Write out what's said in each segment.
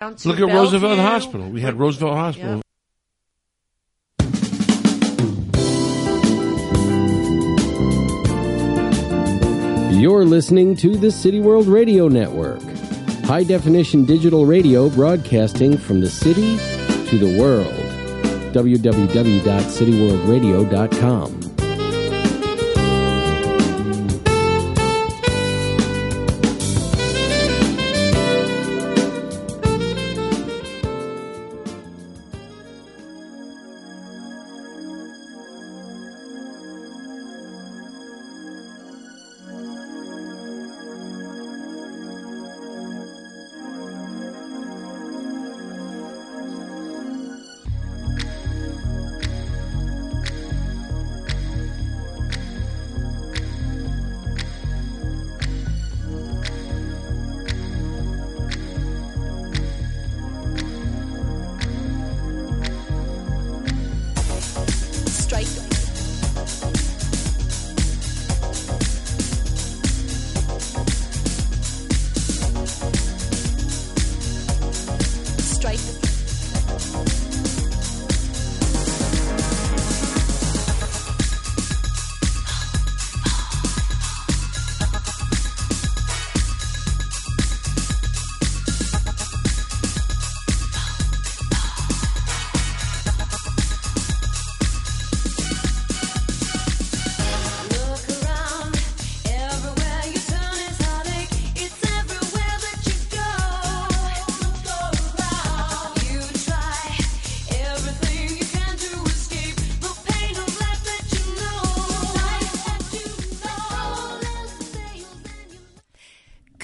Look at Roosevelt Hospital. We had Roosevelt Hospital. You're listening to the City World Radio Network, high definition digital radio broadcasting from the city to the world. www.cityworldradio.com.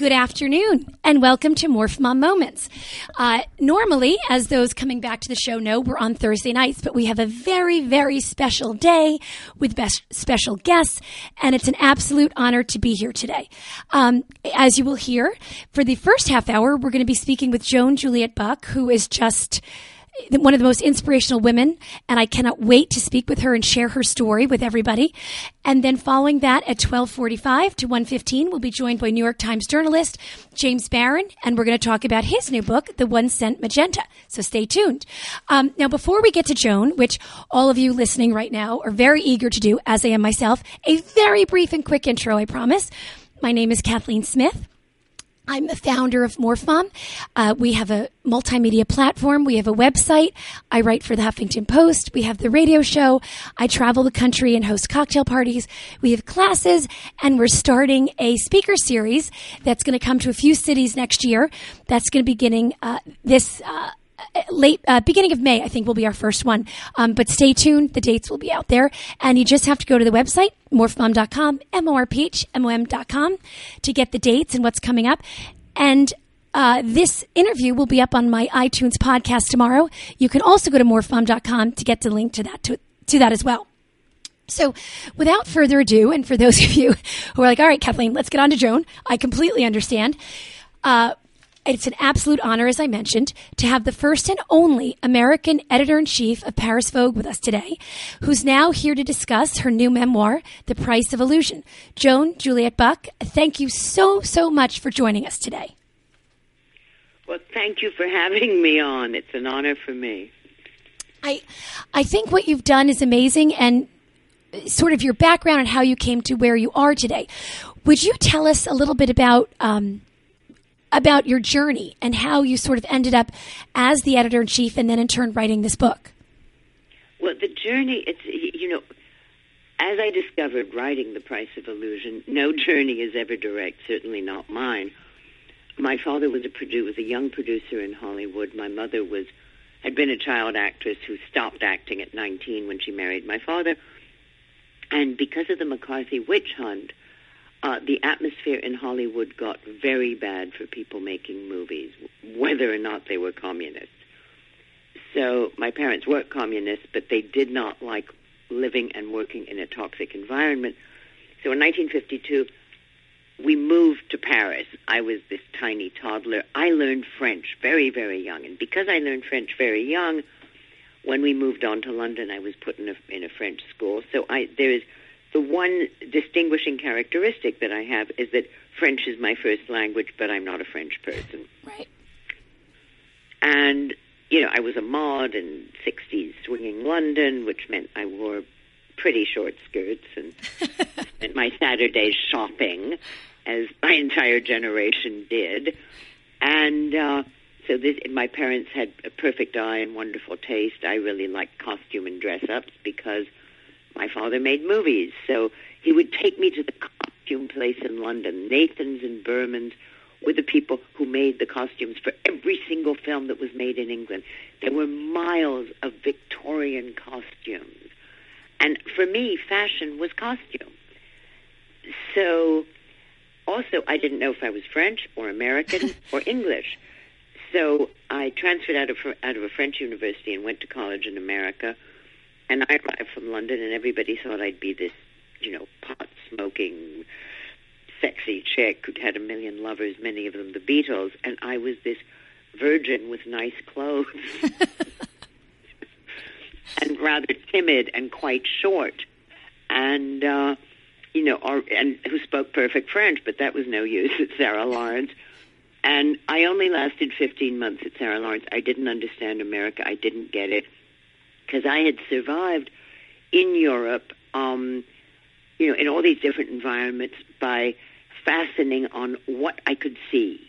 Good afternoon, and welcome to Morph Mom Moments. Uh, normally, as those coming back to the show know, we're on Thursday nights, but we have a very, very special day with best special guests, and it's an absolute honor to be here today. Um, as you will hear, for the first half hour, we're going to be speaking with Joan Juliet Buck, who is just one of the most inspirational women, and I cannot wait to speak with her and share her story with everybody. And then following that at 1245 to 115, we'll be joined by New York Times journalist James Barron, and we're going to talk about his new book, The One Cent Magenta. So stay tuned. Um, now, before we get to Joan, which all of you listening right now are very eager to do, as I am myself, a very brief and quick intro, I promise. My name is Kathleen Smith. I'm the founder of MorphMom. Uh, we have a multimedia platform. We have a website. I write for the Huffington Post. We have the radio show. I travel the country and host cocktail parties. We have classes, and we're starting a speaker series that's going to come to a few cities next year. That's going to be beginning uh, this. Uh, late uh, beginning of May, I think will be our first one. Um, but stay tuned; the dates will be out there, and you just have to go to the website morphmom.com, m o r p h m o m.com, to get the dates and what's coming up. And uh, this interview will be up on my iTunes podcast tomorrow. You can also go to morphmom.com to get the link to that to, to that as well. So, without further ado, and for those of you who are like, all right, Kathleen, let's get on to Joan, I completely understand. Uh, it's an absolute honor, as I mentioned, to have the first and only American editor in chief of Paris Vogue with us today, who's now here to discuss her new memoir, The Price of Illusion. Joan Juliet Buck, thank you so, so much for joining us today. Well, thank you for having me on. It's an honor for me. I, I think what you've done is amazing and sort of your background and how you came to where you are today. Would you tell us a little bit about um, about your journey and how you sort of ended up as the editor in chief and then in turn writing this book? Well, the journey, it's, you know, as I discovered writing The Price of Illusion, no journey is ever direct, certainly not mine. My father was a produ- was a young producer in Hollywood. My mother was had been a child actress who stopped acting at 19 when she married my father. And because of the McCarthy witch hunt, uh, the atmosphere in Hollywood got very bad for people making movies, whether or not they were communists. So my parents were communists, but they did not like living and working in a toxic environment. So in 1952, we moved to Paris. I was this tiny toddler. I learned French very, very young. And because I learned French very young, when we moved on to London, I was put in a, in a French school. So I, there is the one distinguishing characteristic that I have is that French is my first language, but I'm not a French person. Right. And, you know, I was a mod in 60s swinging London, which meant I wore pretty short skirts and spent my Saturdays shopping, as my entire generation did. And uh, so this, my parents had a perfect eye and wonderful taste. I really liked costume and dress ups because my father made movies. So he would take me to the costume place in London, Nathan's and Berman's were the people who made the costumes for every single film that was made in England. There were miles of Victorian costumes. And for me, fashion was costume. So, also, I didn't know if I was French or American or English. So I transferred out of out of a French university and went to college in America. And I arrived from London, and everybody thought I'd be this, you know, pot smoking, sexy chick who'd had a million lovers, many of them the Beatles, and I was this virgin with nice clothes. and rather timid and quite short, and uh, you know, or, and who spoke perfect French, but that was no use at Sarah Lawrence. And I only lasted 15 months at Sarah Lawrence. I didn't understand America. I didn't get it because I had survived in Europe, um, you know, in all these different environments by fastening on what I could see.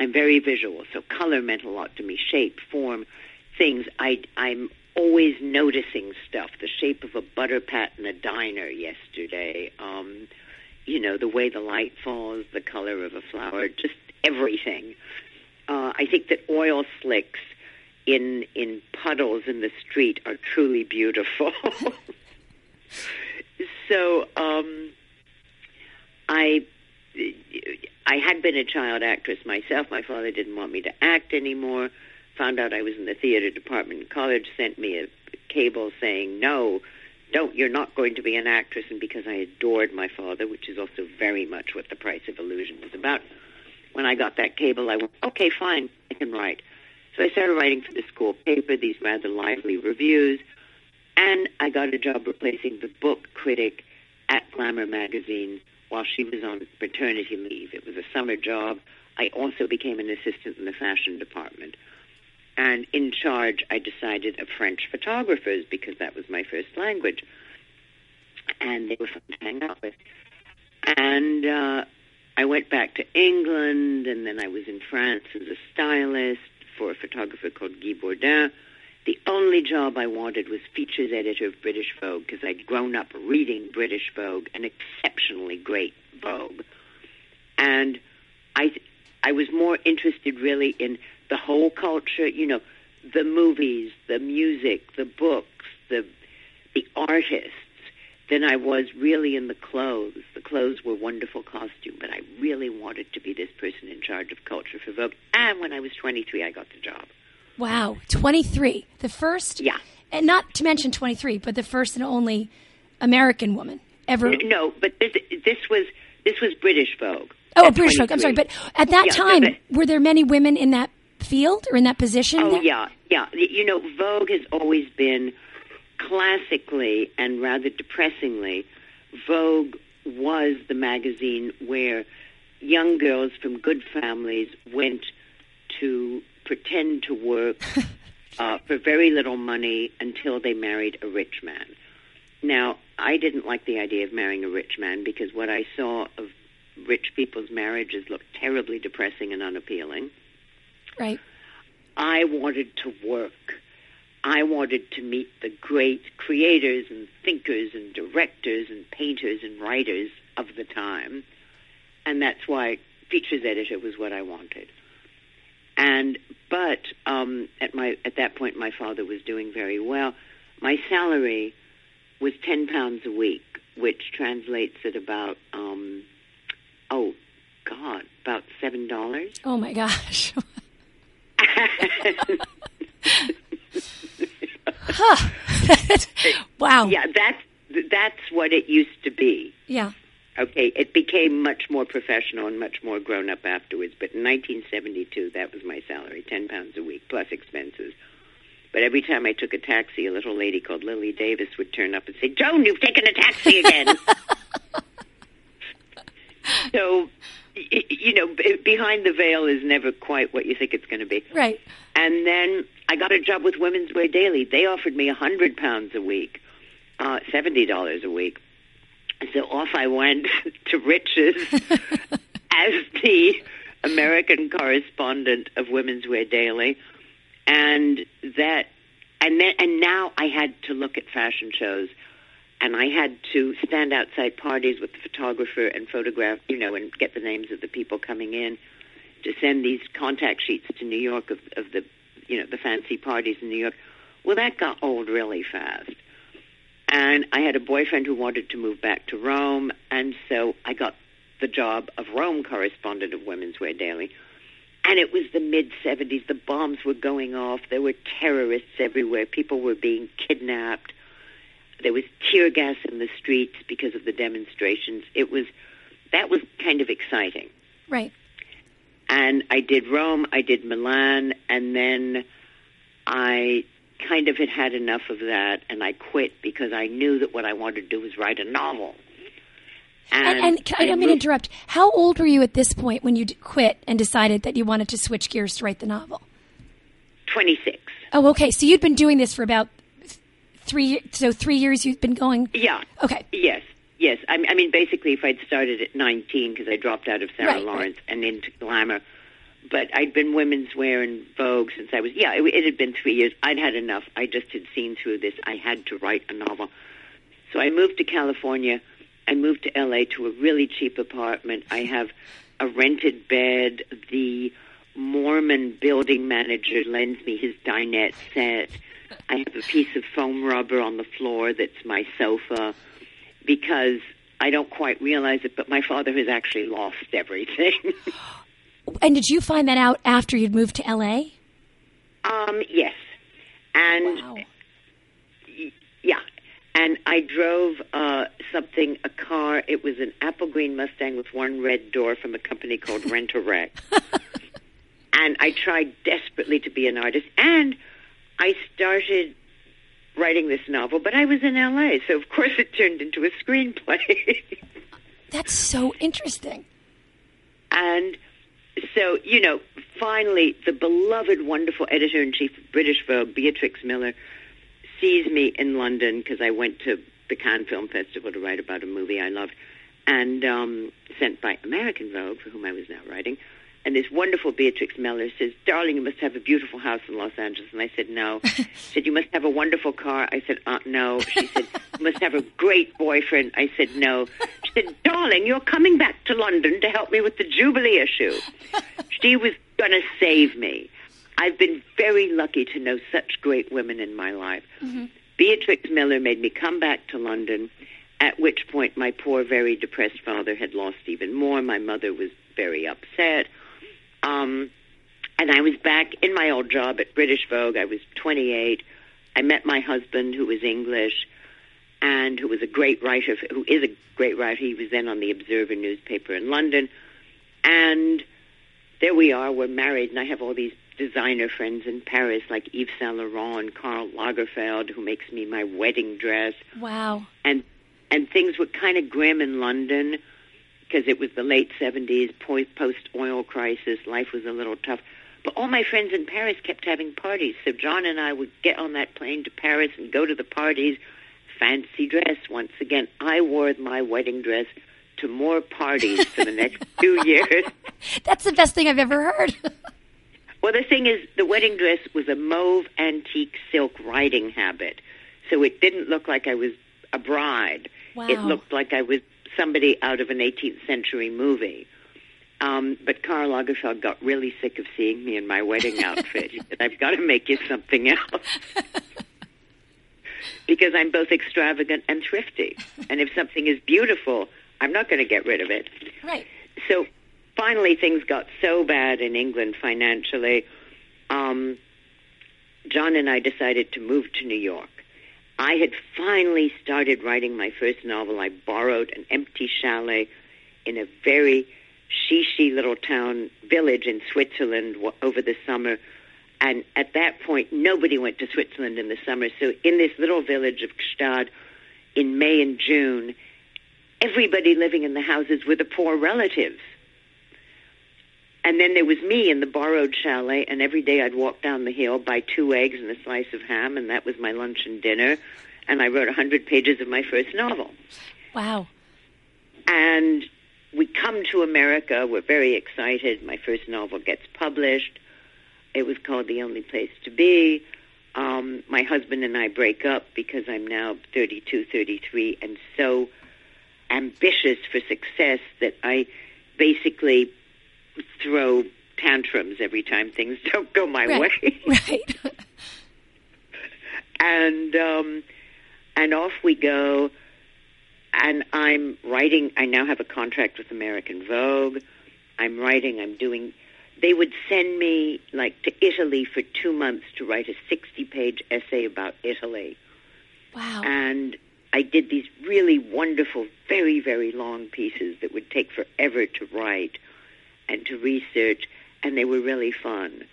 I'm very visual, so color meant a lot to me. Shape, form, things. I, I'm always noticing stuff. The shape of a butter pat in a diner yesterday. Um, you know, the way the light falls, the color of a flower, just everything. Uh, I think that oil slicks in in puddles in the street are truly beautiful. so um, I I had been a child actress myself. My father didn't want me to act anymore. Found out I was in the theater department in college. Sent me a cable saying no. Don't you're not going to be an actress, and because I adored my father, which is also very much what the Price of Illusion was about. When I got that cable, I went, okay, fine, I can write. So I started writing for the school paper these rather lively reviews, and I got a job replacing the book critic at Glamour magazine while she was on paternity leave. It was a summer job. I also became an assistant in the fashion department. And in charge, I decided of French photographers because that was my first language. And they were fun to hang out with. And uh, I went back to England, and then I was in France as a stylist for a photographer called Guy Bourdin. The only job I wanted was features editor of British Vogue because I'd grown up reading British Vogue, an exceptionally great Vogue. And I, I was more interested really in the whole culture, you know, the movies, the music, the books, the, the artists, than I was really in the clothes. The clothes were wonderful costume, but I really wanted to be this person in charge of culture for Vogue. And when I was 23, I got the job. Wow, 23. The first, Yeah. and not to mention 23, but the first and only American woman ever. No, but this this was this was British Vogue. Oh, British Vogue. I'm sorry, but at that Yeah, time, were there many women in that field or in that position? Oh there? yeah, yeah. You know, Vogue has always been classically and rather depressingly, Vogue was the magazine where young girls from good families went to pretend to work uh, for very little money until they married a rich man. Now, I didn't like the idea of marrying a rich man because what I saw of rich people's marriages looked terribly depressing and unappealing. Right. I wanted to work. I wanted to meet the great creators and thinkers and directors and painters and writers of the time. And that's why features editor was what I wanted. And but um, at my at that point, my father was doing very well. My salary was ten pounds a week, which translates at about um, oh God, about seven dollars. Oh my gosh. wow. Yeah, that's that's what it used to be. Yeah. Okay, it became much more professional and much more grown up afterwards. But in 1972, that was my salary, ten pounds a week plus expenses. But every time I took a taxi, a little lady called Lily Davis would turn up and say, "Joan, you've taken a taxi again." so, you know, behind the veil is never quite what you think it's going to be. Right. And then I got a job with Women's Wear Daily. They offered me a hundred pounds a week, uh, seventy dollars a week. So off I went to riches as the American correspondent of Women's Wear Daily, and that, and then, and now I had to look at fashion shows, and I had to stand outside parties with the photographer and photograph, you know, and get the names of the people coming in to send these contact sheets to New York of, of the, you know, the fancy parties in New York. Well, that got old really fast. And I had a boyfriend who wanted to move back to Rome, and so I got the job of Rome correspondent of Women's Wear Daily. And it was the mid 70s. The bombs were going off. There were terrorists everywhere. People were being kidnapped. There was tear gas in the streets because of the demonstrations. It was, that was kind of exciting Right. And I did Rome, I did Milan, and then I kind of had had enough of that, and I quit because I knew that what I wanted to do was write a novel. And, and can I, don't mean to interrupt. How old were you at this point when you d- quit and decided that you wanted to switch gears to write the novel? 26. Oh, okay. So you'd been doing this for about th- three. So three years you've been going. Yeah. Okay. Yes. Yes. I, I mean, basically, if I'd started at 19, because I dropped out of Sarah Right, right. Lawrence and into glamour, but I'd been women's wear and Vogue since I was, yeah, it, it had been three years. I'd had enough. I just had seen through this. I had to write a novel. So I moved to California. I moved to LA to a really cheap apartment. I have a rented bed. The Mormon building manager lends me his dinette set. I have a piece of foam rubber on the floor that's my sofa because I don't quite realize it, but my father has actually lost everything. And did you find that out after you'd moved to LA? um, yes. And Wow. Yeah. And I drove uh, something, a car. It was an apple green Mustang with one red door from a company called Rent a Wreck. and I tried desperately to be an artist. And I started writing this novel, but I was in LA, so of course it turned into a screenplay. That's so interesting. And so, you know, finally, the beloved, wonderful editor in chief of British Vogue, Beatrix Miller, sees me in London because I went to the Cannes Film Festival to write about a movie I loved, and um, sent by American Vogue, for whom I was now writing. And this wonderful Beatrix Miller says, Darling, you must have a beautiful house in Los Angeles. And I said, No. she said, You must have a wonderful car. I said, uh, No. She said, You must have a great boyfriend. I said, No. She said, Darling, you're coming back to London to help me with the Jubilee issue. She was going to save me. I've been very lucky to know such great women in my life. Beatrix Miller made me come back to London, at which point my poor, very depressed father had lost even more. My mother was very upset. Um, and I was back in my old job at British Vogue. I was 28. I met my husband, who was English and who was a great writer, who is a great writer. He was then on the Observer newspaper in London. And there we are, we're married, and I have all these designer friends in Paris, like Yves Saint Laurent and Karl Lagerfeld, who makes me my wedding dress Wow. and and things were kind of grim in London because it was the late seventies, post oil crisis. Life was a little tough, but all my friends in Paris kept having parties. So John and I would get on that plane to Paris and go to the parties. Fancy dress once again. I wore my wedding dress to more parties for the next two years. That's the best thing I've ever heard. Well, the thing is, the wedding dress was a mauve antique silk riding habit, so it didn't look like I was a bride. Wow. It looked like I was somebody out of an 18th century movie. Um, but Karl Lagerfeld got really sick of seeing me in my wedding outfit. he said, "I've got to make you something else." because I'm both extravagant and thrifty. And if something is beautiful, I'm not going to get rid of it right. so finally things got so bad in England financially. Um, John and I decided to move to New York. I had finally started writing my first novel. I borrowed an empty chalet in a very shishi little town village in Switzerland over the summer. And at that point, nobody went to Switzerland in the summer. So in this little village of Gstaad, in May and June, everybody living in the houses were the poor relatives. And then there was me in the borrowed chalet, and every day I'd walk down the hill, buy two eggs and a slice of ham, and that was my lunch and dinner. And I wrote a hundred pages of my first novel. Wow. And we come to America. We're very excited. My first novel gets published. It was called The Only Place to Be. Um, my husband and I break up because I'm now 32, 33, and so ambitious for success that I basically throw tantrums every time things don't go my Right. way. Right. and um, and off we go. And I'm writing. I now have a contract with American Vogue. I'm writing. I'm doing. They would send me like to Italy for two months to write a 60-page essay about Italy, wow. and I did these really wonderful, very very long pieces that would take forever to write and to research, and they were really fun.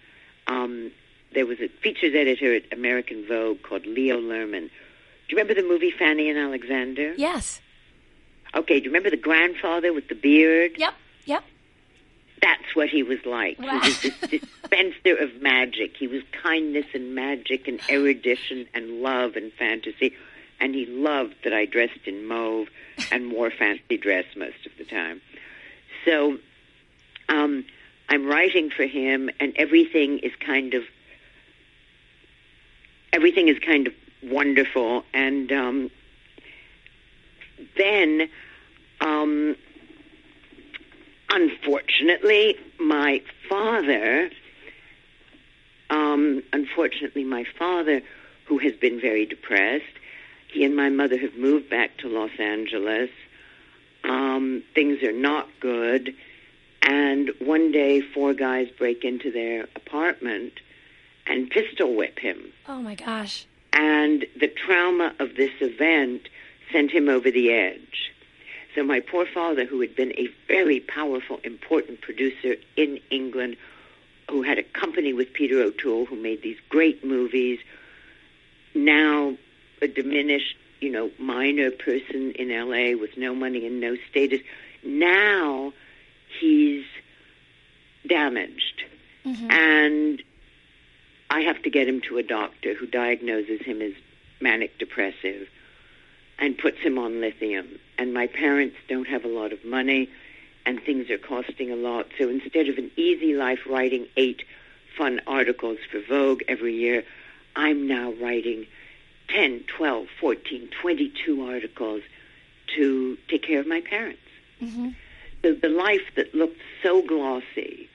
Um, there was a features editor at American Vogue called Leo Lerman. Do you remember the movie Fanny and Alexander? Yes. Okay, do you remember the grandfather with the beard? Yep. Yep. That's what he was like. Wow. He was this dispenser of magic. He was kindness and magic and erudition and love and fantasy. And he loved that I dressed in mauve and wore fancy dress most of the time. So um, I'm writing for him, and everything is kind of everything is kind of wonderful. And um, then, um, unfortunately, my father, um, unfortunately, my father, who has been very depressed, he and my mother have moved back to Los Angeles. Um, things are not good. And one day, four guys break into their apartment and pistol whip him. Oh my gosh. And the trauma of this event sent him over the edge. So my poor father, who had been a very powerful, important producer in England, who had a company with Peter O'Toole, who made these great movies, now a diminished, you know, minor person in LA with no money and no status. Now he's damaged. Mm-hmm. And I have to get him to a doctor who diagnoses him as manic depressive and puts him on lithium. And my parents don't have a lot of money and things are costing a lot. So instead of an easy life writing eight fun articles for Vogue every year, I'm now writing 10, 12, 14, 22 articles to take care of my parents. So the life that looked so glossy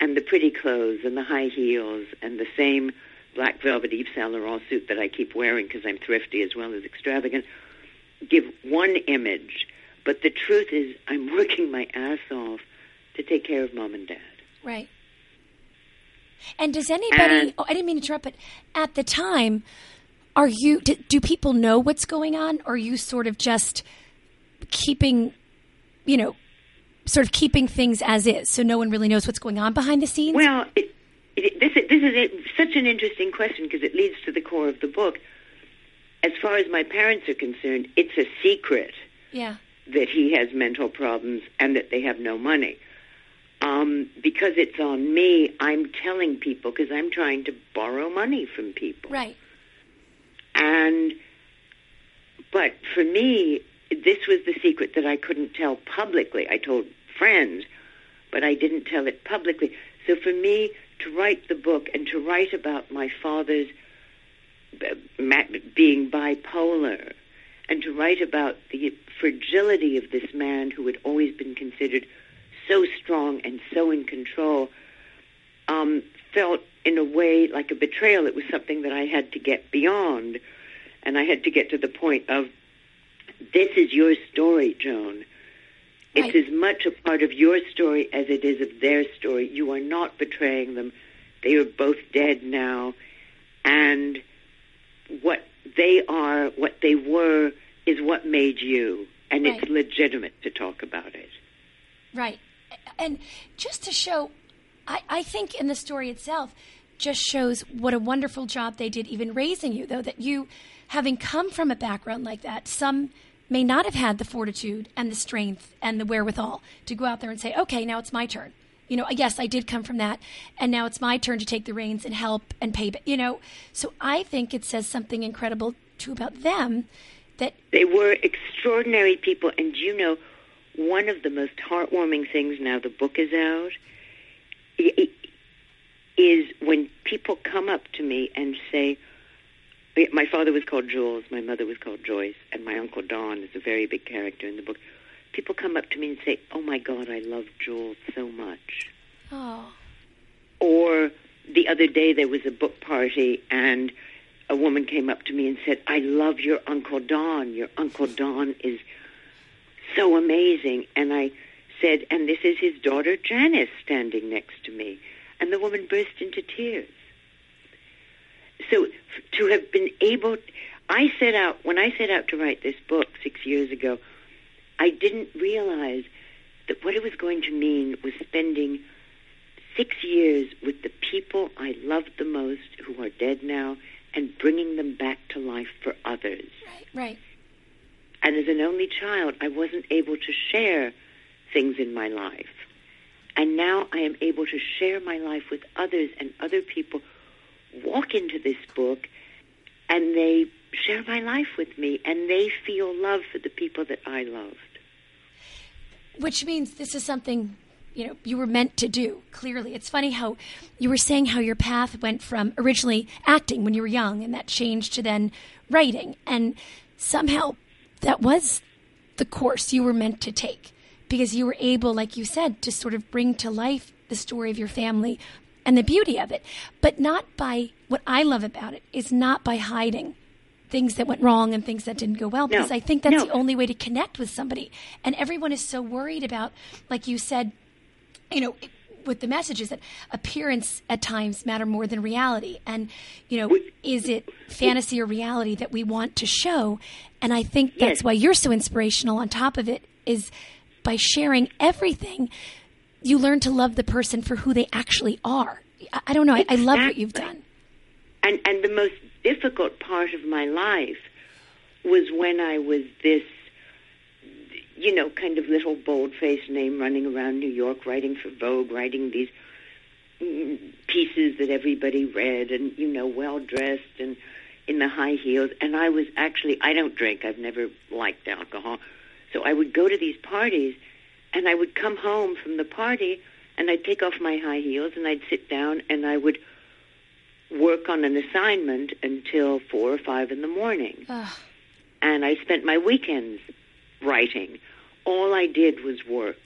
and the pretty clothes and the high heels and the same black velvet Yves Saint Laurent suit that I keep wearing because I'm thrifty as well as extravagant give one image. But the truth is, I'm working my ass off to take care of mom and dad. Right. And does anybody? And- oh, I didn't mean to interrupt, but at the time, are you? Do, do people know what's going on? Or are you sort of just keeping, you know, sort of keeping things as is, so no one really knows what's going on behind the scenes? Well, it, it, this, is- this is a, such an interesting question because it leads to the core of the book. As far as my parents are concerned, it's a secret yeah. that he has mental problems and that they have no money. Um, because it's on me, I'm telling people because I'm trying to borrow money from people. Right. And, but for me, this was the secret that I couldn't tell publicly. I told friends, but I didn't tell it publicly. So for me to write the book and to write about my father's uh, being bipolar and to write about the fragility of this man who had always been considered so strong and so in control um, felt in a way like a betrayal. It was something that I had to get beyond, and I had to get to the point of this is your story, Joan. It's Right. as much a part of your story as it is of their story. You are not betraying them. They are both dead now, and what they are, what they were, is what made you, and it's legitimate to talk about it. Right. And just to show, I, I think in the story itself, just shows what a wonderful job they did even raising you, though, that you, having come from a background like that, some may not have had the fortitude and the strength and the wherewithal to go out there and say, okay, now it's my turn. You know, yes, I did come from that, and now it's my turn to take the reins and help and pay. You know, so I think it says something incredible too about them that They were extraordinary people, and you know, one of the most heartwarming things now the book is out is when people come up to me and say, "My father was called Jules, my mother was called Joyce, and my uncle Don is a very big character in the book." People come up to me and say, "Oh my God, I love Jules so much." oh, Or the other day there was a book party and a woman came up to me and said, I love your Uncle Don. Your Uncle Don is so amazing. And I said, and this is his daughter Janice standing next to me. And the woman burst into tears. So to have been able, I set out, when I set out to write this book six years ago, I didn't realize that what it was going to mean was spending six years with the people I loved the most who are dead now and bringing them back to life for others. right, right. And as an only child, I wasn't able to share things in my life. And now I am able to share my life with others, and other people walk into this book and they share my life with me, and they feel love for the people that I loved. which means this is something you know you were meant to do clearly it's funny how you were saying how your path went from originally acting when you were young and that changed to then writing and somehow that was the course you were meant to take because you were able like you said to sort of bring to life the story of your family and the beauty of it but not by what i love about it is not by hiding things that went wrong and things that didn't go well because I think that's No. the only way to connect with somebody. And everyone is so worried about, like you said, you know, with the messages that appearance at times matter more than reality. And, you know, is it fantasy or reality that we want to show? And I think that's Yes. why you're so inspirational on top of it is by sharing everything, you learn to love the person for who they actually are. I, I don't know. I, I love what you've done. And and the most difficult part of my life was when I was this, you know, kind of little bold-faced name running around New York, writing for Vogue, writing these pieces that everybody read, and you know, well dressed and in the high heels. And I was actually, I don't drink. I've never liked alcohol, so I would go to these parties, and I would come home from the party, and I'd take off my high heels, and I'd sit down, and I would work on an assignment until four or five in the morning. Ugh. And I spent my weekends writing. All I did was work.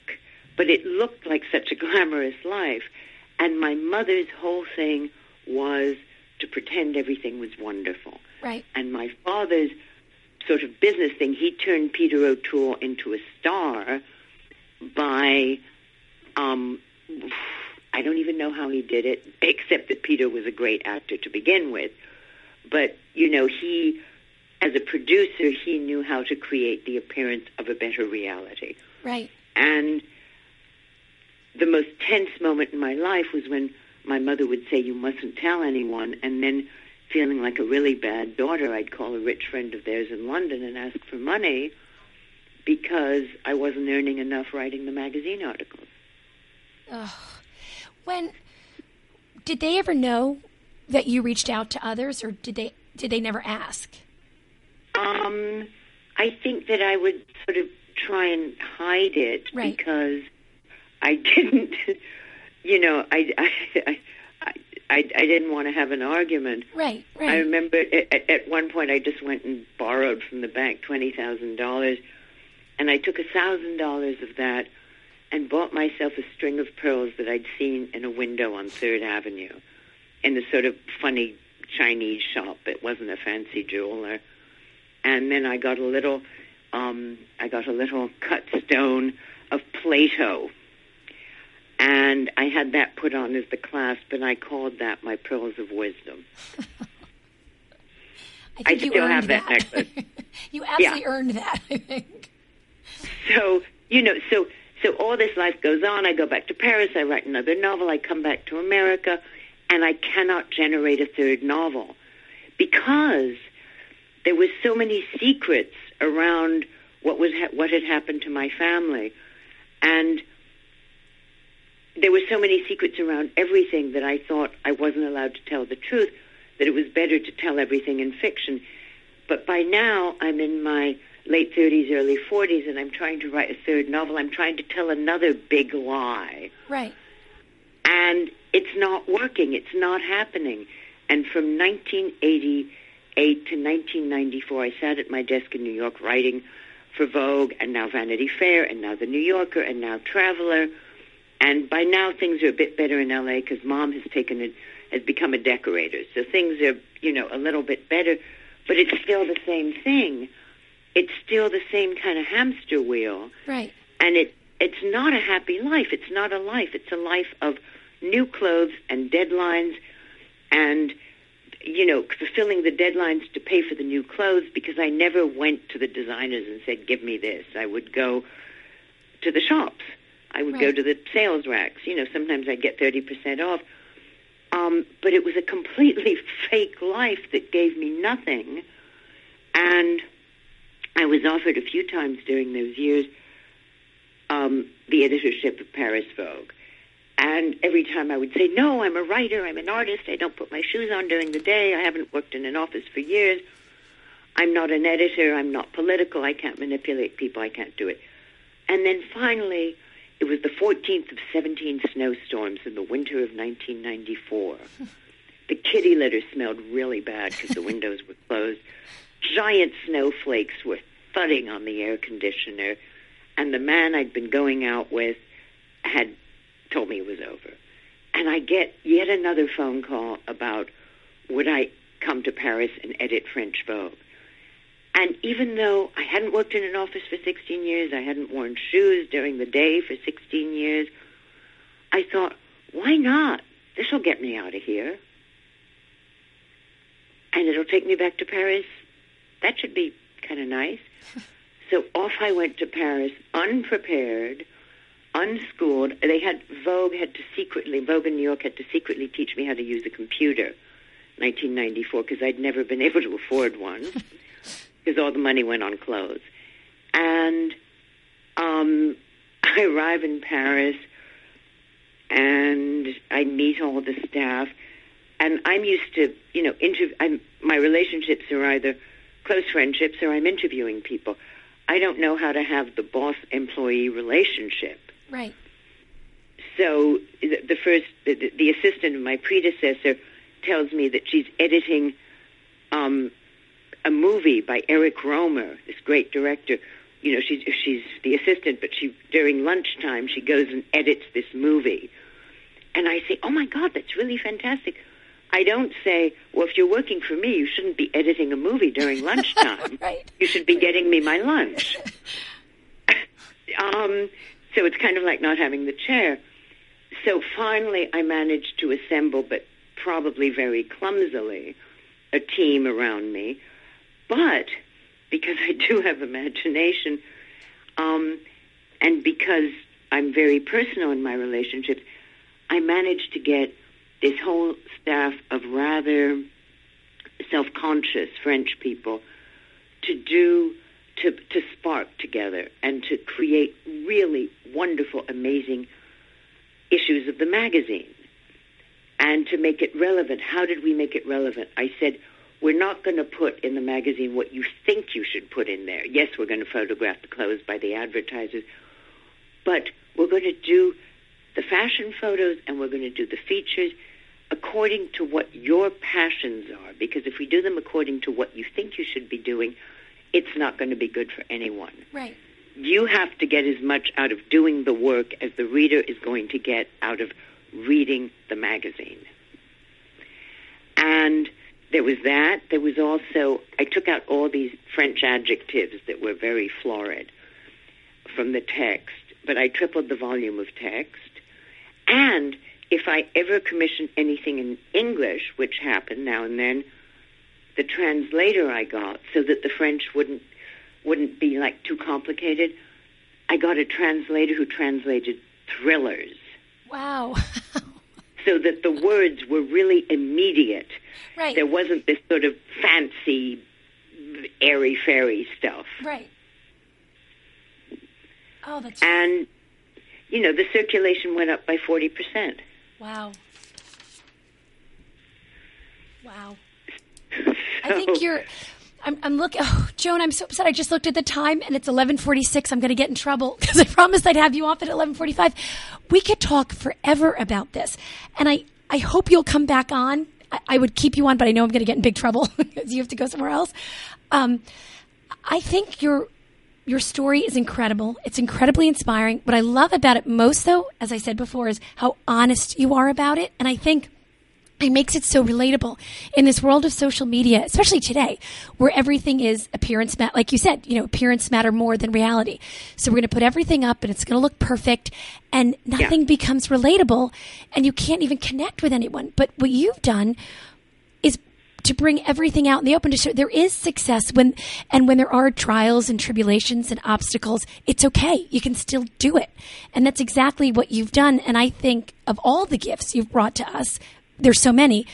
But it looked like such a glamorous life. And my mother's whole thing was to pretend everything was wonderful. Right. And my father's sort of business thing, he turned Peter O'Toole into a star by um, I don't even know how he did it, except that Peter was a great actor to begin with. But, you know, he, as a producer, he knew how to create the appearance of a better reality. Right. And the most tense moment in my life was when my mother would say, You mustn't tell anyone. And then, feeling like a really bad daughter, I'd call a rich friend of theirs in London and ask for money because I wasn't earning enough writing the magazine articles. Oh. When did they ever know that you reached out to others, or did they did they never ask? Um, I think that I would sort of try and hide it Right. because I didn't, you know, I, I, I, I, I didn't want to have an argument. Right. Right. I remember at, at- at one point I just went and borrowed from the bank twenty thousand dollars, and I took a thousand dollars of that and bought myself a string of pearls that I'd seen in a window on Third Avenue, in a sort of funny Chinese shop. It wasn't a fancy jeweler, and then I got a little, um, I got a little cut stone of Plato. And I had that put on as the clasp, and I called that my pearls of wisdom. I think you still have that necklace. you absolutely earned that. I think. So you know so so all this life goes on i go back to paris i write another novel i come back to america and i cannot generate a third novel because there were so many secrets around what was ha- what had happened to my family, and there were so many secrets around everything that I thought I wasn't allowed to tell the truth. That it was better to tell everything in fiction. But by now, I'm in my late 30s, early 40s, and I'm trying to write a third novel. I'm trying to tell another big lie Right. and it's not working. It's not happening. And from 1988 to 1994, I sat at my desk in New York writing for Vogue and now Vanity Fair and now The New Yorker and now Traveler. And by now things are a bit better in LA because Mom has taken it, has become a decorator. So things are, you know, a little bit better, but it's still the same thing. It's still the same kind of hamster wheel Right. and it it's not a happy life. It's not a life. It's a life of new clothes and deadlines, and you know fulfilling the deadlines to pay for the new clothes. Because I never went to the designers and said, "Give me this." I would go to the shops. I would go to the sales racks. You know, sometimes I'd get thirty percent off. Um, but it was a completely fake life that gave me nothing, and I was offered a few times during those years um, the editorship of Paris Vogue. And every time I would say, No, I'm a writer, I'm an artist, I don't put my shoes on during the day, I haven't worked in an office for years, I'm not an editor, I'm not political, I can't manipulate people, I can't do it. And then finally, it was the 14th of 17 snowstorms in the winter of 1994. the kitty litter smelled really bad because the windows were closed. Giant snowflakes were thudding on the air conditioner and the man I'd been going out with had told me it was over. And I get yet another phone call about would I come to Paris and edit French Vogue. And even though I hadn't worked in an office for 16 years, I hadn't worn shoes during the day for 16 years, I thought, why not? This will get me out of here. And it'll take me back to Paris. That should be kind of nice. So off I went to Paris, unprepared, unschooled. They had Vogue had to secretly Vogue in New York had to secretly teach me how to use a computer. 1994 because I'd never been able to afford one because all the money went on clothes. And um, I arrive in Paris and I meet all the staff. And I'm used to, you know, interv- I'm, my relationships are either close friendships or I'm interviewing people. I don't know how to have the boss employee relationship. Right. So the, the first, the, the assistant of my predecessor tells me that she's editing um, a movie by Eric Rohmer, this great director. You know, she's she's the assistant, but she during lunchtime she goes and edits this movie, and I say, "Oh my God, that's really fantastic." I don't say, "Well, if you're working for me, you shouldn't be editing a movie during lunchtime. Right. You should be getting me my lunch." um, so it's kind of like not having the chair. So finally, I managed to assemble, but probably very clumsily, a team around me. But because I do have imagination, um, and because I'm very personal in my relationships, I managed to get this whole staff of rather self-conscious French people to do to to spark together and to create really wonderful, amazing issues of the magazine and to make it relevant. How did we make it relevant? I said, we're not going to put in the magazine what you think you should put in there. Yes, we're going to photograph the clothes by the advertisers, but we're going to do the fashion photos and we're going to do the features according to what your passions are. Because if we do them according to what you think you should be doing, it's not going to be good for anyone Right. you have to get as much out of doing the work as the reader is going to get out of reading the magazine. And there was that. There was also, I took out all these French adjectives that were very florid from the text, but I tripled the volume of text. And if I ever commissioned anything in English, which happened now and then, the translator I got, so that the French wouldn't wouldn't be like too complicated, I got a translator who translated thrillers. Wow. so that the words were really immediate. Right. There wasn't this sort of fancy, airy fairy stuff. Right. Oh, that's. And, you know, the circulation went up by 40%. Wow. Wow. so, I think you're. I'm, I'm looking. Oh, Joan, I'm so upset. I just looked at the time, and it's 11:46. I'm going to get in trouble because I promised I'd have you off at 11:45. We could talk forever about this, and I I hope you'll come back on. I, I would keep you on, but I know I'm going to get in big trouble because you have to go somewhere else. Um, I think you're your story is incredible. It's incredibly inspiring. What I love about it most, though, as I said before, is how honest you are about it, and I think it makes it so relatable in this world of social media, especially today, where everything is appearance, ma- like you said, you know, appearance matter more than reality. So we're going to put everything up and it's going to look perfect and nothing becomes relatable and you can't even connect with anyone. But what you've done to bring everything out in the open to show there is success when and when there are trials and tribulations and obstacles it's okay. You can still do it. And that's exactly what you've done. And i think of all the gifts you've brought to us there's so many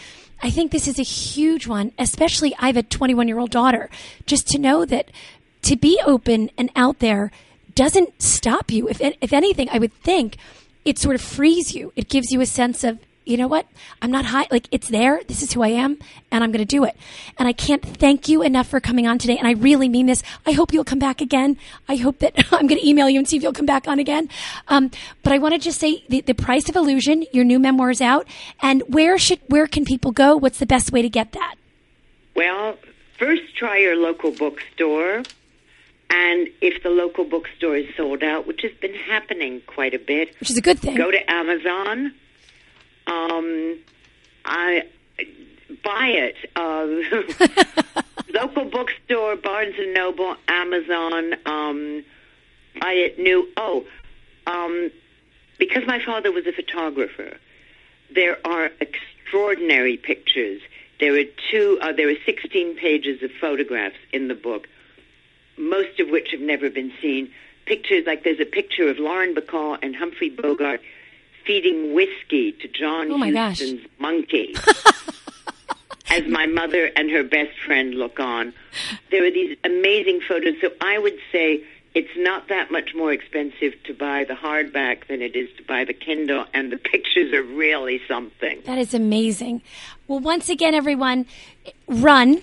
i think this is a huge one especially i have a 21 year old daughter. Just to know that to be open and out there doesn't stop you. If if anything i would think it sort of frees you. It gives you a sense of you know what? I'm not high. Like it's there. This is who I am, and I'm going to do it. And I can't thank you enough for coming on today. And I really mean this. I hope you'll come back again. I hope that I'm going to email you and see if you'll come back on again. Um, but I want to just say the, the price of illusion. Your new memoir is out, and where should where can people go? What's the best way to get that? Well, first try your local bookstore. And if the local bookstore is sold out, which has been happening quite a bit, Which is a good thing. go to Amazon. Um, I buy it. Uh, local bookstore, Barnes and Noble, Amazon. Um, buy it new. Oh, um, because my father was a photographer, there are extraordinary pictures. There are two. Uh, there are 16 pages of photographs in the book, most of which have never been seen. Pictures like there's a picture of Lauren Bacall and Humphrey Bogart feeding whiskey to John Oh, my gosh. Monkey. as my mother and her best friend look on. There are these amazing photos. So I would say it's not that much more expensive to buy the hardback than it is to buy the Kindle, and the pictures are really something. That is amazing. Well, once again, everyone, run,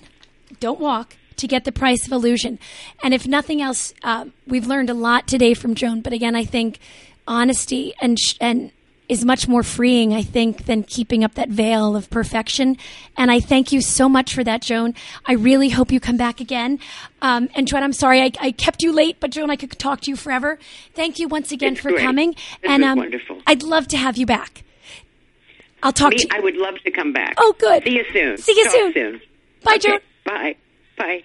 don't walk to get the price of illusion. And if nothing else, uh, we've learned a lot today from Joan. But again, I think honesty and sh- and is much more freeing, I think, than keeping up that veil of perfection. And I thank you so much for that, Joan. I really hope you come back again. Um, and Joan, I'm sorry I, I kept you late, but Joan, I could talk to you forever. Thank you once again It's for great. coming. This and um, wonderful. I'd love to have you back. I'll talk Me, to you. I would love to come back. Oh, good. See you soon. See you Talk soon. Bye, Okay, Joan. Bye. Bye.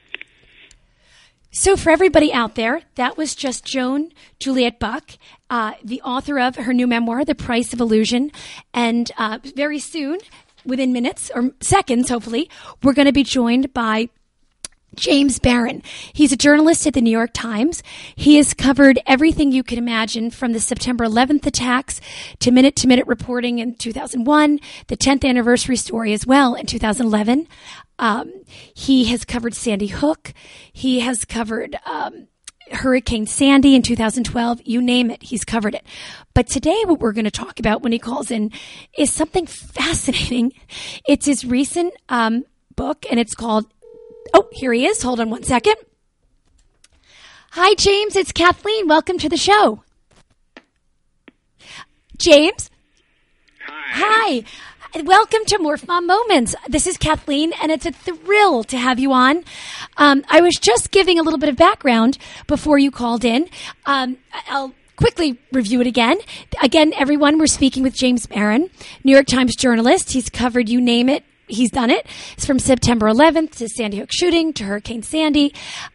So, for everybody out there, that was just Joan Juliet Buck, uh, the author of her new memoir, The Price of Illusion. And uh, very soon, within minutes or seconds, hopefully, we're going to be joined by James Barron. He's a journalist at the New York Times. He has covered everything you can imagine from the September 11th attacks to minute to minute reporting in 2001, the 10th anniversary story as well in 2011. Um, he has covered Sandy Hook. He has covered, um, Hurricane Sandy in 2012, you name it, he's covered it. But today, what we're going to talk about when he calls in is something fascinating. It's his recent um, book, and it's called Oh, here he is. Hold on one second. Hi, James. It's Kathleen. Welcome to the show. James. Hi. Welcome to MorphMom Moments. This is Kathleen, and it's a thrill to have you on. Um, I was just giving a little bit of background before you called in. Um, I'll quickly review it again. Again, everyone, we're speaking with James Barron, New York Times journalist. He's covered you name it. He's done it. It's from September 11th to Sandy Hook shooting to Hurricane Sandy.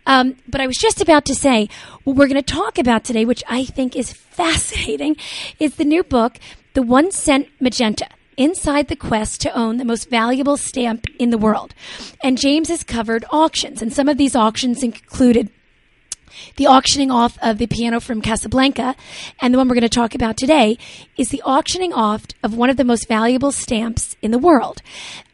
Um, but I was just about to say what we're going to talk about today, which I think is fascinating, is the new book, The One Cent Magenta inside the quest to own the most valuable stamp in the world. And James has covered auctions, and some of these auctions included the auctioning off of the piano from Casablanca, and the one we're going to talk about today is the auctioning off of one of the most valuable stamps in the world.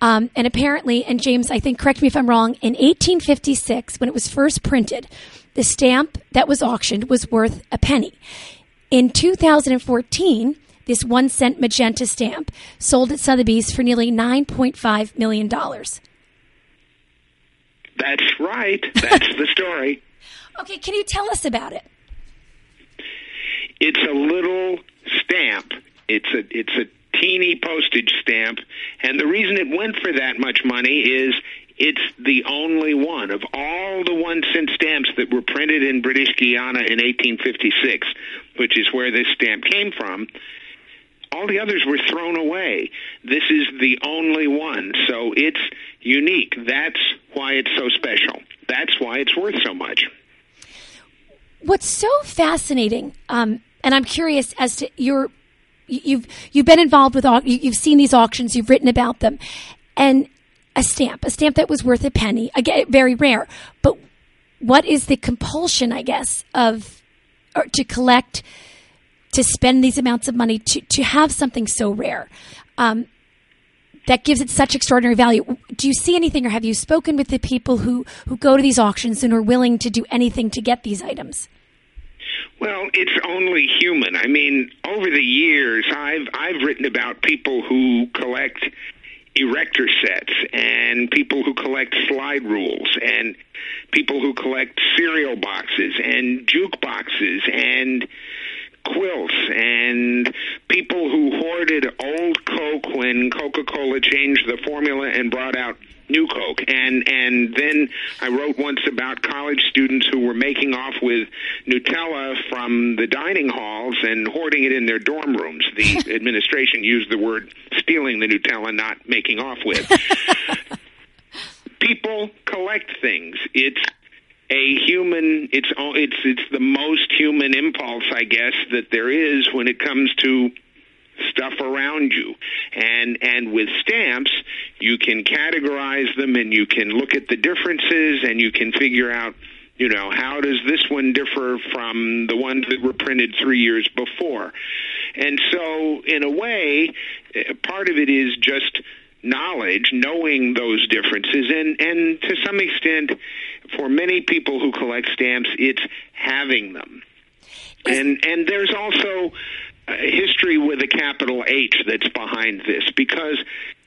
Um, and apparently, and James, I think, correct me if I'm wrong, in 1856, when it was first printed, the stamp that was auctioned was worth a penny. In 2014, this one cent magenta stamp sold at Sotheby's for nearly $9.5 million. That's right. That's the story. Okay, can you tell us about it? It's a little stamp. It's a it's a teeny postage stamp, and the reason it went for that much money is it's the only one of all the one cent stamps that were printed in British Guiana in 1856, which is where this stamp came from. All the others were thrown away. This is the only one, so it's unique. That's why it's so special. That's why it's worth so much. What's so fascinating, um, and I'm curious as to your, you've you've been involved with, you've seen these auctions, you've written about them, and a stamp, a stamp that was worth a penny, again, very rare. But what is the compulsion, I guess, of to collect, to spend these amounts of money to to have something so rare? Um, that gives it such extraordinary value. Do you see anything, or have you spoken with the people who, who go to these auctions and are willing to do anything to get these items? Well, it's only human. I mean, over the years, I've I've written about people who collect erector sets and people who collect slide rules and people who collect cereal boxes and jukeboxes and quilts and people who hoarded old Coke when Coca-Cola changed the formula and brought out new Coke. And and then I wrote once about college students who were making off with Nutella from the dining halls and hoarding it in their dorm rooms. The administration used the word stealing the Nutella, not making off with. People collect things. It's a human it's it's it's the most human impulse i guess that there is when it comes to stuff around you. And and with stamps you can categorize them and you can look at the differences and you can figure out you know how does this one differ from the ones that were printed 3 years before? And so in a way eh, part of it is just knowledge, knowing those differences, and and to some extent, for many people who collect stamps, it's having them. And and there's also a history with a capital H that's behind this because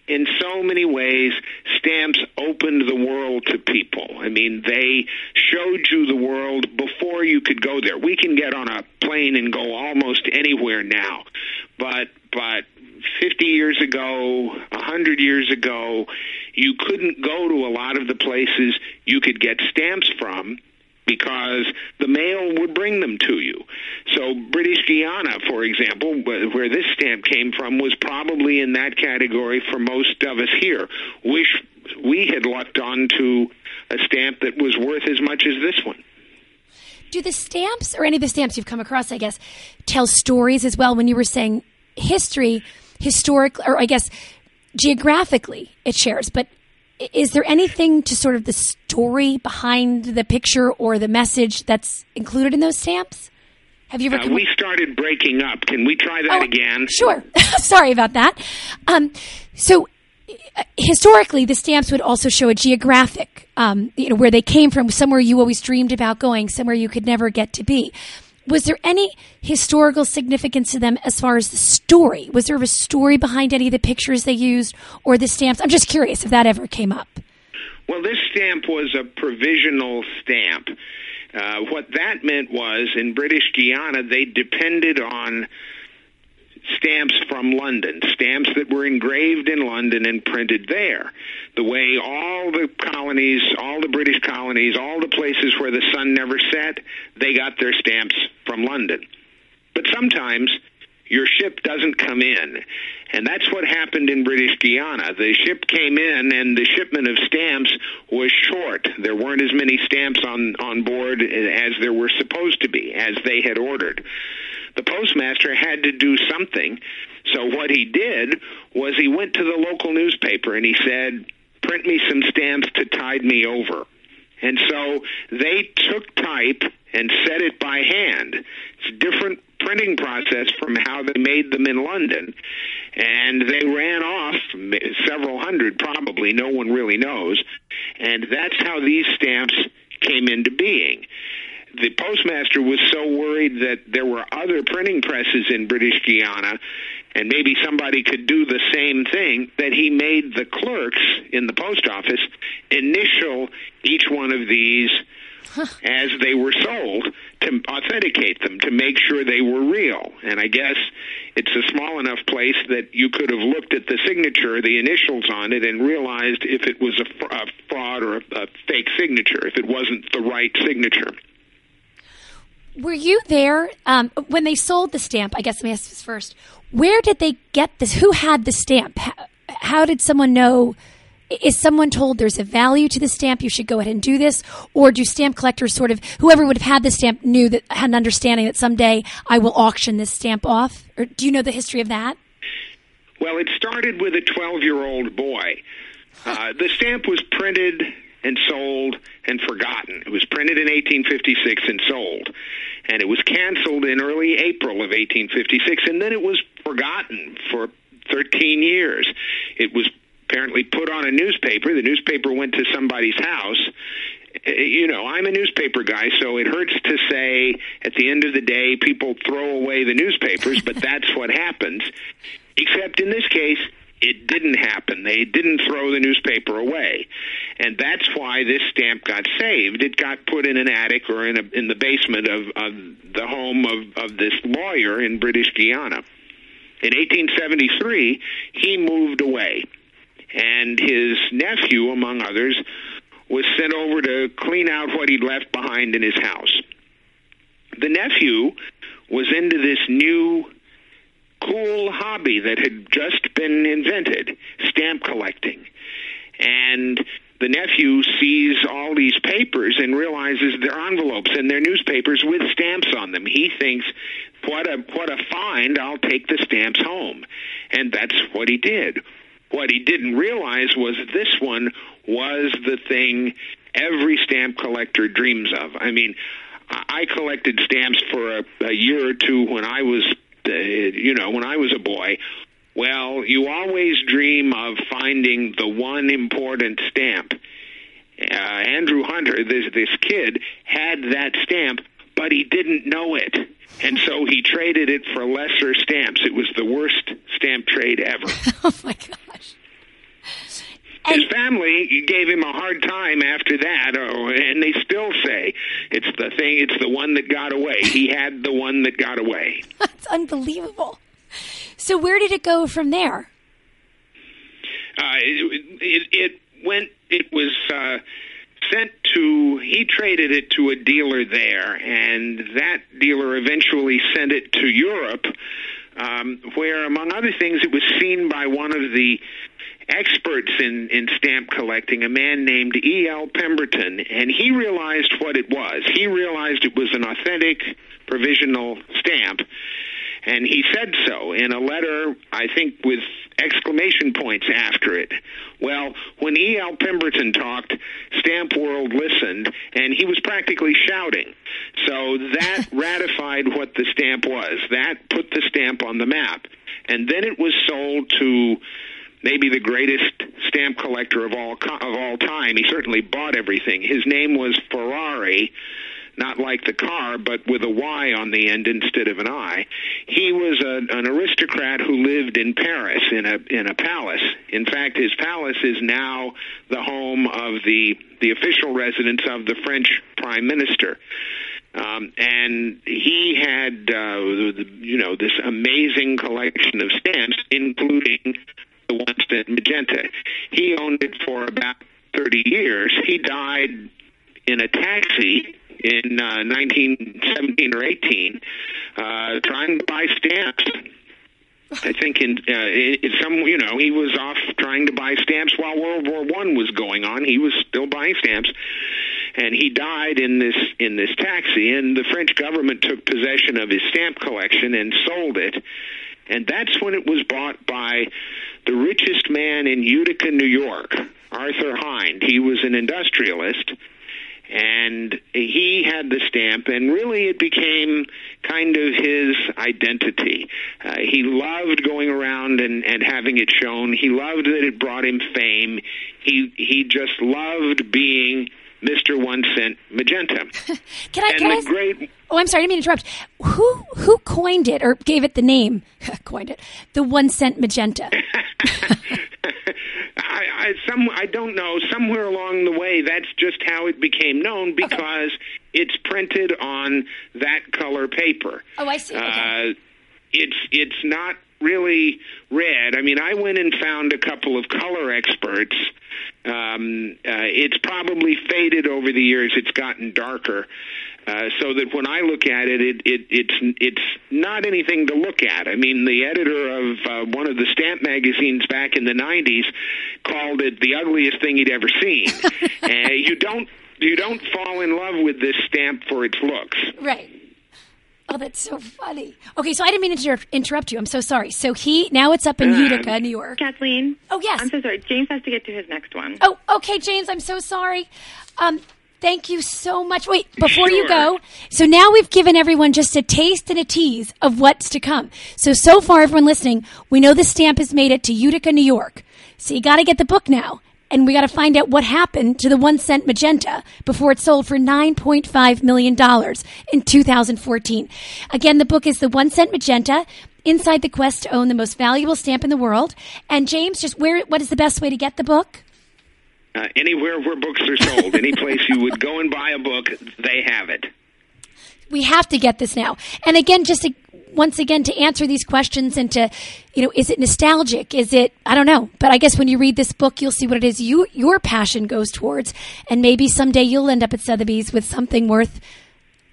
in so many ways stamps opened the world to people. I mean, they showed you the world before you could go there. We can get on a plane and go almost anywhere now. But but 50 years ago, 100 years ago, you couldn't go to a lot of the places you could get stamps from because the mail would bring them to you. So British Guiana, for example, where this stamp came from, was probably in that category for most of us here. Wish we had lucked onto a stamp that was worth as much as this one. Do the stamps, or any of the stamps you've come across, I guess, tell stories as well? When you were saying history, historic, or I guess geographically, it shares. But is there anything to sort of the story behind the picture or the message that's included in those stamps? Have you ever Uh, we started breaking up. Can we try that Oh, again? Sure. Sorry about that. Um, so uh, historically, the stamps would also show a geographic, um, you know, where they came from, somewhere you always dreamed about going, somewhere you could never get to be. Was there any historical significance to them as far as the story? Was there a story behind any of the pictures they used or the stamps? I'm just curious if that ever came up. Well, this stamp was a provisional stamp. Uh, what that meant was in British Guiana, they depended on stamps from London, stamps that were engraved in London and printed there. The way all the colonies, all the British colonies, all the places where the sun never set, they got their stamps from London. But sometimes your ship doesn't come in. And that's what happened in British Guiana. The ship came in and the shipment of stamps was short. There weren't as many stamps on, on board as there were supposed to be, as they had ordered. The postmaster had to do something. So what he did was he went to the local newspaper and he said, print me some stamps to tide me over. And so they took type and set it by hand. It's a different printing process from how they made them in London. And they ran off several hundred, probably, no one really knows. And that's how these stamps came into being. The postmaster was so worried that there were other printing presses in British Guiana and maybe somebody could do the same thing that he made the clerks in the post office initial each one of these as they were sold to authenticate them to make sure they were real. And I guess it's a small enough place that you could have looked at the signature, the initials on it, and realized if it was a, fr- a fraud or a fake signature, if it wasn't the right signature. Were you there um, when they sold the stamp? I guess let me ask this first. Where did they get this? Who had the stamp? How, how did someone know? Is someone told there's a value to the stamp? You should go ahead and do this, or do stamp collectors sort of whoever would have had the stamp knew that had an understanding that someday I will auction this stamp off? Or do you know the history of that? Well, it started with a 12 year old boy. Uh, the stamp was printed and sold and forgotten. It was printed in 1856 and sold. And it was canceled in early April of 1856, and then it was forgotten for 13 years. It was apparently put on a newspaper. The newspaper went to somebody's house. Uh, You know, I'm a newspaper guy, so it hurts to say at the end of the day people throw away the newspapers, but that's what happens. Except in this case, it didn't happen. They didn't throw the newspaper away. And that's why this stamp got saved. It got put in an attic or in a in the basement of, of the home of, of this lawyer in British Guiana. In 1873, he moved away. And his nephew, among others, was sent over to clean out what he'd left behind in his house. The nephew was into this new cool hobby that had just been invented stamp collecting. And the nephew sees all these papers and realizes they're envelopes and they're newspapers with stamps on them. He thinks, what a what a find, I'll take the stamps home. And that's what he did. What he didn't realize was this one was the thing every stamp collector dreams of. I mean, I collected stamps for a, a year or two when I was, you know, when I was a boy. Well, you always dream of finding the one important stamp. Uh, Andrew Hunter, this this kid, had that stamp, but he didn't know it, and so he traded it for lesser stamps. It was the worst stamp trade ever. Oh my gosh! His family gave him a hard time after that, oh, and they still say it's the thing. It's the one that got away. He had the one that got away. That's unbelievable. So where did it go from there? Uh, it, it, it went. It was uh, sent to. He traded it to a dealer there, and that dealer eventually sent it to Europe, um, where, among other things, it was seen by one of the experts in, in stamp collecting, a man named E.L. Pemberton, and he realized what it was. He realized it was an authentic provisional stamp, and he said so in a letter, I think, with exclamation points after it. Well, when E.L. Pemberton talked, Stamp World listened, and he was practically shouting. So that ratified what the stamp was. That put the stamp on the map. And then it was sold to maybe the greatest stamp collector of all of all time. He certainly bought everything. His name was Ferrary, not like the car, but with a Y on the end instead of an I. He was a, an aristocrat who lived in Paris in a in a palace. In fact, his palace is now the home of the the official residence of the French prime minister. Um, and he had, uh, you know, this amazing collection of stamps, including the One Cent Magenta. He owned it for about 30 years. He died in a taxi in uh, 1917 or 18, uh, trying to buy stamps. I think in, uh, in some, you know, he was off trying to buy stamps while World War One was going on. He was still buying stamps, and he died in this in this taxi. And the French government took possession of his stamp collection and sold it. And that's when it was bought by the richest man in Utica, New York, Arthur Hind. He was an industrialist, and he had the stamp, and really it became kind of his identity. Uh, he loved going around and, and having it shown. He loved that it brought him fame. He he just loved being Mr. One Cent Magenta. Can I? and Can I ask, great, Oh, I'm sorry, I didn't mean to interrupt. Who who coined it or gave it the name? coined it the one cent magenta. I, I some I don't know. Somewhere along the way, that's just how it became known because it's printed on that color paper. Oh, I see. Okay. Uh, it's it's not really red. I mean, I went and found a couple of color experts. Um, uh, it's probably faded over the years. It's gotten darker. Uh, so that when I look at it, it, it, it's it's not anything to look at. I mean, the editor of uh, one of the stamp magazines back in the '90s called it the ugliest thing he'd ever seen. uh, you don't you don't fall in love with this stamp for its looks. Right. Oh, that's so funny. Okay, so I didn't mean to inter- interrupt you. I'm so sorry. So he now it's up in Utica, New York. Kathleen. Oh, yes. I'm so sorry. James has to get to his next one. Oh, okay, James. I'm so sorry. Um, thank you so much. Wait, before you go, so now we've given everyone just a taste and a tease of what's to come. So so far, everyone listening, we know the stamp has made it to Utica, New York. So you got to get the book now. And we got to find out what happened to the one cent magenta before it sold for $9.5 million in 2014. Again, the book is The One Cent Magenta Inside the Quest to Own the Most Valuable Stamp in the World. And James, just where, what is the best way to get the book? Uh, anywhere where books are sold, any place you would go and buy a book, they have it. we have to get this now. And again, just to, once again to answer these questions and to, you know, is it nostalgic? Is it I don't know, but I guess when you read this book, you'll see what it is you your passion goes towards, and maybe someday you'll end up at Sotheby's with something worth.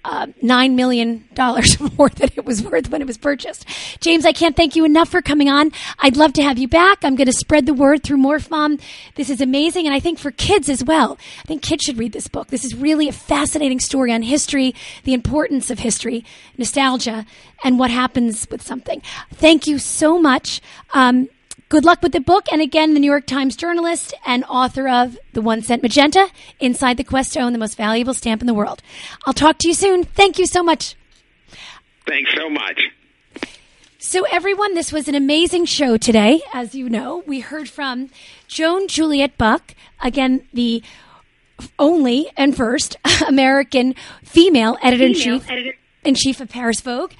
Uh, Nine million dollars more than it was worth when it was purchased. James, I can't thank you enough for coming on. I'd love to have you back. I'm going to spread the word through MorphMom. This is amazing, and I think for kids as well. I think kids should read this book. This is really a fascinating story on history, the importance of history, nostalgia, and what happens with something. Thank you so much. Um, good luck with the book. And again, the New York Times journalist and author of The One Cent Magenta Inside the Quest to Own the Most Valuable Stamp in the World. I'll talk to you soon. Thank you so much. Thanks so much. So, everyone, this was an amazing show today. As you know, we heard from Joan Juliet Buck, again, the only and first American female editor in chief in chief of Paris Vogue.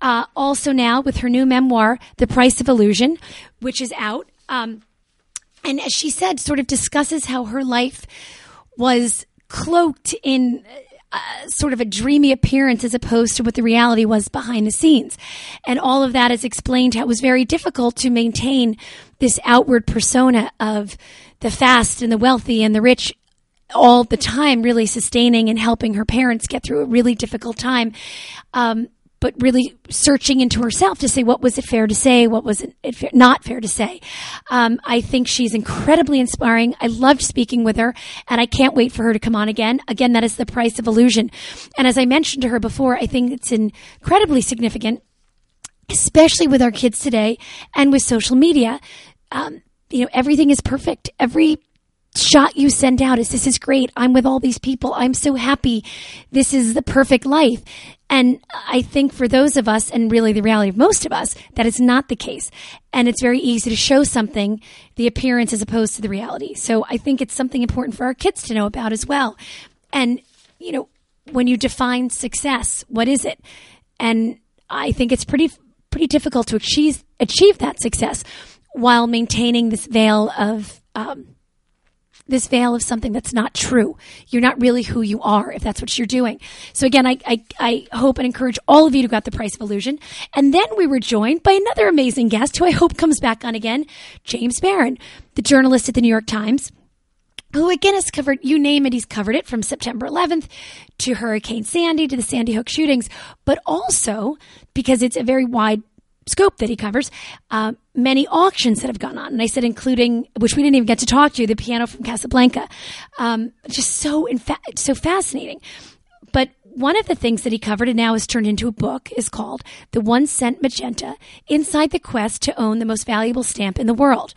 Uh, also now with her new memoir, The Price of Illusion, which is out. Um, and as she said, sort of discusses how her life was cloaked in uh, sort of a dreamy appearance as opposed to what the reality was behind the scenes. And all of that is explained how it was very difficult to maintain this outward persona of the fast and the wealthy and the rich all the time, really sustaining and helping her parents get through a really difficult time. Um, but really searching into herself to say what was it fair to say, what was it not fair to say. Um, I think she's incredibly inspiring. I loved speaking with her, and I can't wait for her to come on again. Again, that is the price of illusion. And as I mentioned to her before, I think it's incredibly significant especially with our kids today and with social media. Um, you know, everything is perfect. Every shot you send out is this is great. I'm with all these people. I'm so happy. This is the perfect life. And I think for those of us, and really the reality of most of us, that is not the case. And it's very easy to show something, the appearance as opposed to the reality. So I think it's something important for our kids to know about as well. And, you know, when you define success, what is it? And I think it's pretty pretty difficult to achieve achieve that success while maintaining this veil of um, this veil of something that's not true. You're not really who you are if that's what you're doing. So again, I, I, I hope and encourage all of you to go out the price of illusion. And then we were joined by another amazing guest who I hope comes back on again, James Barron, the journalist at the New York Times who again has covered, you name it, he's covered it from September 11th to Hurricane Sandy to the Sandy Hook shootings, but also because it's a very wide scope that he covers, uh, many auctions that have gone on. And I said, including, which we didn't even get to talk to, the piano from Casablanca. Um, just so, so fascinating. But one of the things that he covered and now has turned into a book is called The One Cent Magenta Inside the Quest to Own the Most Valuable Stamp in the World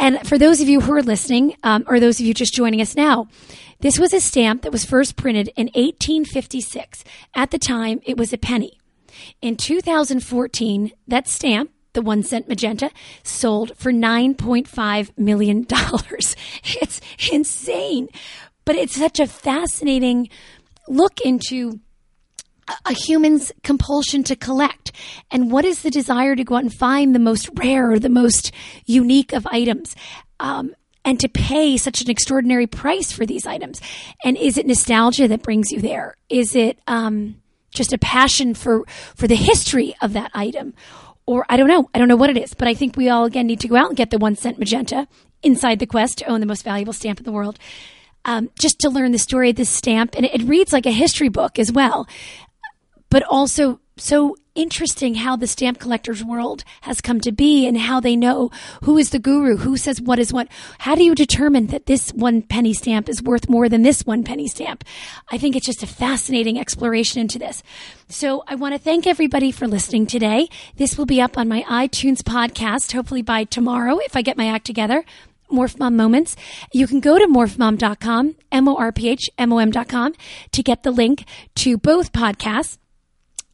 And for those of you who are listening, um, or those of you just joining us now, this was a stamp that was first printed in 1856. At the time, it was a penny. In 2014, that stamp, the one cent magenta, sold for $9.5 million. It's insane. But it's such a fascinating look into a- human's compulsion to collect and what is the desire to go out and find the most rare or the most unique of items um, and to pay such an extraordinary price for these items and is it nostalgia that brings you there is it um, just a passion for for the history of that item. Or i don't know. I don't know what it is but i think we all again need to go out and get the one cent magenta inside the quest to own the most valuable stamp in the world um, just to learn the story of this stamp. And it, it reads like a history book as well but also so interesting how the stamp collector's world has come to be and how they know who is the guru, who says what is what. How do you determine that this one penny stamp is worth more than this one penny stamp? I think it's just a fascinating exploration into this. So I want to thank everybody for listening today. This will be up on my iTunes podcast, hopefully by tomorrow if I get my act together. MorphMom Moments. You can go to morphmom.com, M-O-R-P-H-M-O-M.com to get the link to both podcasts.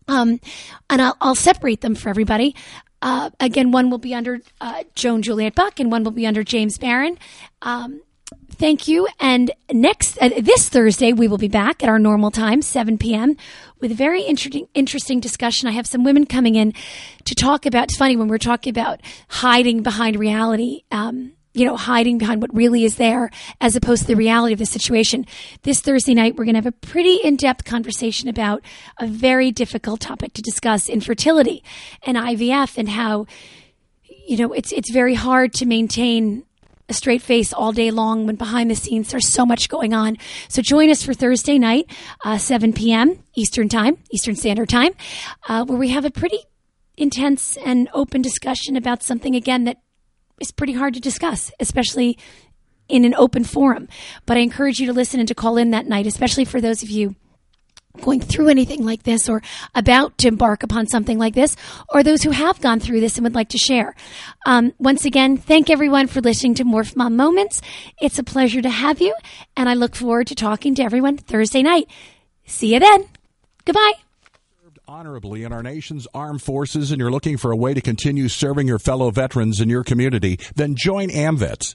Um, and I'll, I'll separate them for everybody. Uh, again, one will be under uh, Joan Juliet Buck, and one will be under James Barron. Um, thank you. And next, uh, this Thursday, we will be back at our normal time, 7 p.m., with a very interesting, interesting discussion. I have some women coming in to talk about. It's funny when we're talking about hiding behind reality. Um, you know, hiding behind what really is there as opposed to the reality of the situation. This Thursday night, we're going to have a pretty in depth conversation about a very difficult topic to discuss infertility and IVF and how, you know, it's, it's very hard to maintain a straight face all day long when behind the scenes there's so much going on. So join us for Thursday night, uh, 7 p.m. Eastern Time, Eastern Standard Time, uh, where we have a pretty intense and open discussion about something again that is pretty hard to discuss, especially in an open forum. But I encourage you to listen and to call in that night, especially for those of you going through anything like this or about to embark upon something like this, or those who have gone through this and would like to share. Um, once again, thank everyone for listening to MorphMom Moments. It's a pleasure to have you, and I look forward to talking to everyone Thursday night. See you then. Goodbye. Honorably in our nation's armed forces and you're looking for a way to continue serving your fellow veterans in your community, then join AMVETS.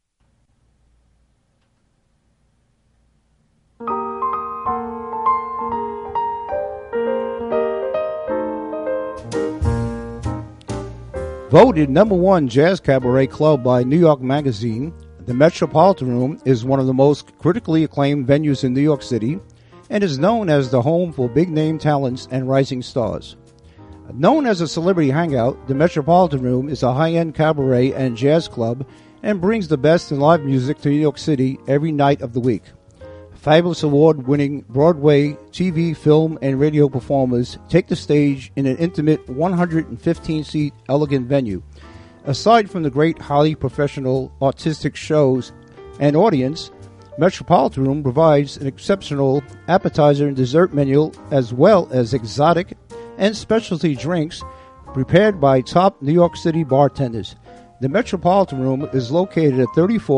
Voted number one jazz cabaret club by New York Magazine, the Metropolitan Room is one of the most critically acclaimed venues in New York City and is known as the home for big name talents and rising stars. Known as a celebrity hangout, the Metropolitan Room is a high end cabaret and jazz club and brings the best in live music to New York City every night of the week. Fabulous award winning Broadway, TV, film, and radio performers take the stage in an intimate 115 seat elegant venue. Aside from the great, highly professional artistic shows and audience, Metropolitan Room provides an exceptional appetizer and dessert menu as well as exotic and specialty drinks prepared by top New York City bartenders. The Metropolitan Room is located at 34